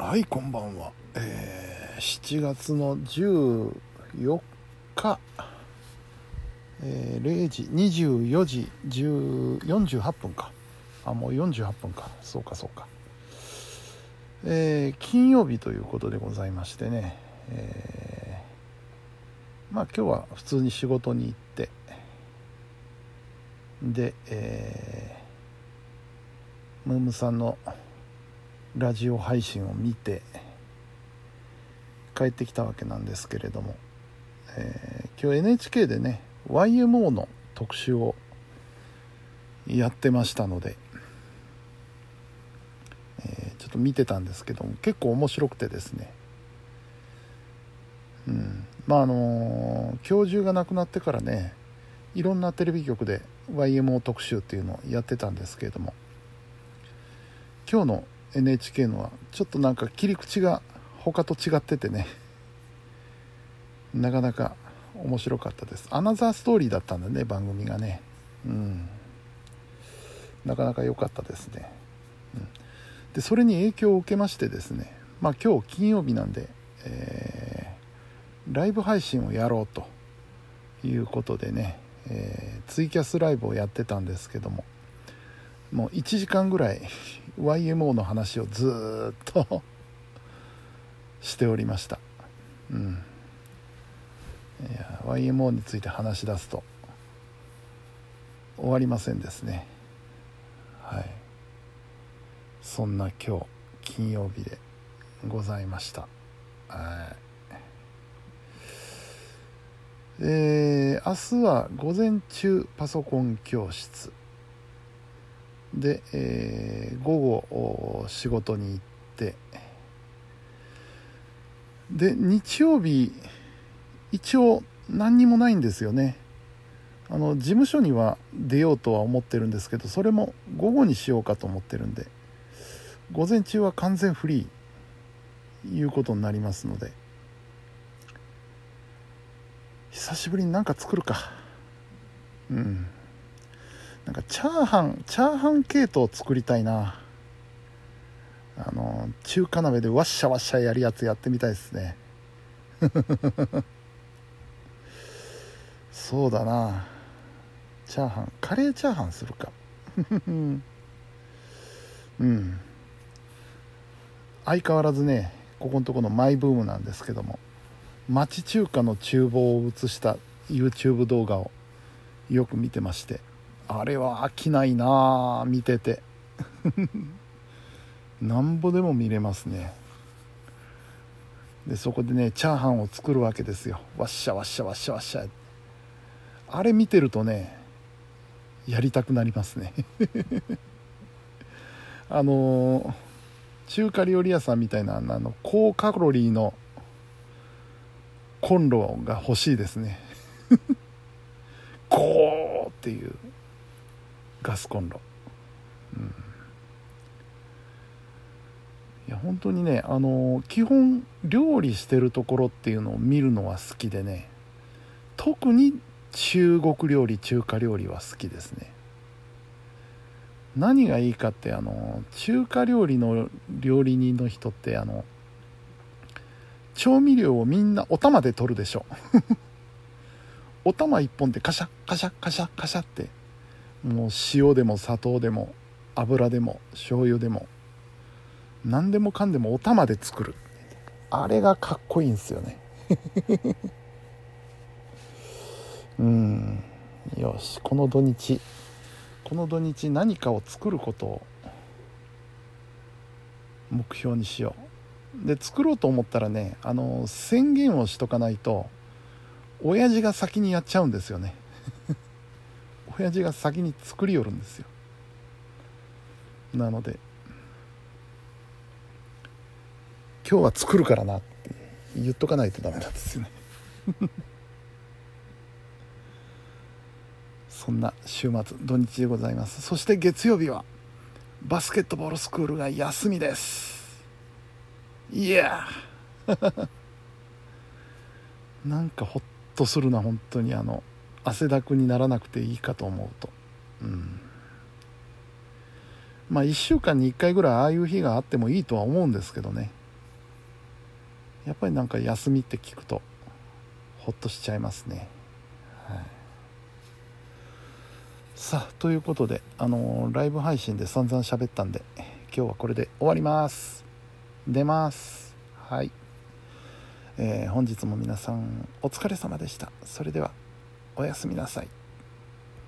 はいこんばんは、えー、7月の14日、えー、0時24時48分か。あもう48分か。そうかそうか。えー、金曜日ということでございましてね、えー、まあ今日は普通に仕事に行って。で、えー、ムームさんのラジオ配信を見て帰ってきたわけなんですけれども、えー、今日 NHK でね YMO の特集をやってましたので、えー、ちょっと見てたんですけども結構面白くてですね。うん。まああのー、教授が亡くなってからねいろんなテレビ局で YMO 特集っていうのをやってたんですけれども今日の NHK のはちょっとなんか切り口が他と違っててね。なかなか面白かったです。アナザーストーリーだったんだね番組がね。うん。なかなか良かったですね、うん、でそれに影響を受けましてですね。まあ今日金曜日なんで、えー、ライブ配信をやろうということでね、えー、ツイキャスライブをやってたんですけども。もう1時間ぐらい YMO の話をずっとしておりました。うん。いや YMO について話し出すと終わりませんですね。はい。そんな今日金曜日でございました。はい。えー、明日は午前中パソコン教室。で、えー、午後仕事に行ってで日曜日一応何にもないんですよね。あの事務所には出ようとは思ってるんですけどそれも午後にしようかと思ってるんで午前中は完全フリーいうことになりますので久しぶりになんか作るか。うん。なんかチャーハンチャーハン系統作りたいな。あの中華鍋でワッシャワッシャやるやつやってみたいですね。そうだな。チャーハンカレーチャーハンするか。うん。相変わらずねここのとこのマイブームなんですけども。町中華の厨房を映した YouTube 動画をよく見てまして。あれは飽きないな見てて。なんぼでも見れますね。でそこでねチャーハンを作るわけですよ。わっしゃわっしゃわっしゃわっしゃ。あれ見てるとねやりたくなりますね。あの中華料理屋さんみたいなあの高カロリーのコンロが欲しいですね。ゴーっていう。ガスコンロ、うん、いや本当にねあの基本料理してるところっていうのを見るのは好きでね特に中国料理中華料理は好きですね。何がいいかってあの中華料理の料理人の人ってあの調味料をみんなお玉で取るでしょ。お玉一本でカシャカシャカシャカシャってもう塩でも砂糖でも油でも醤油でも何でもかんでもお玉で作る。あれがかっこいいんですよね。うん。よしこの土日。この土日何かを作ることを目標にしよう。で作ろうと思ったらねあの宣言をしとかないと親父が先にやっちゃうんですよね。親父が先に作りよるんですよ。なので今日は作るからなって言っとかないとダメなんですよね。そんな週末土日でございます。そして月曜日はバスケットボールスクールが休みです。いや。なんかほっとするな本当にあの汗だくにならなくていいかと思うと。うん。まあ1週間に1回ぐらいああいう日があってもいいとは思うんですけどね。やっぱりなんか休みって聞くとほっとしちゃいますね、はい、さあということであのー、ライブ配信で散々喋ったんで今日はこれで終わります。出ます。はい。えー、本日も皆さんお疲れ様でした。それでは。おやすみなさい。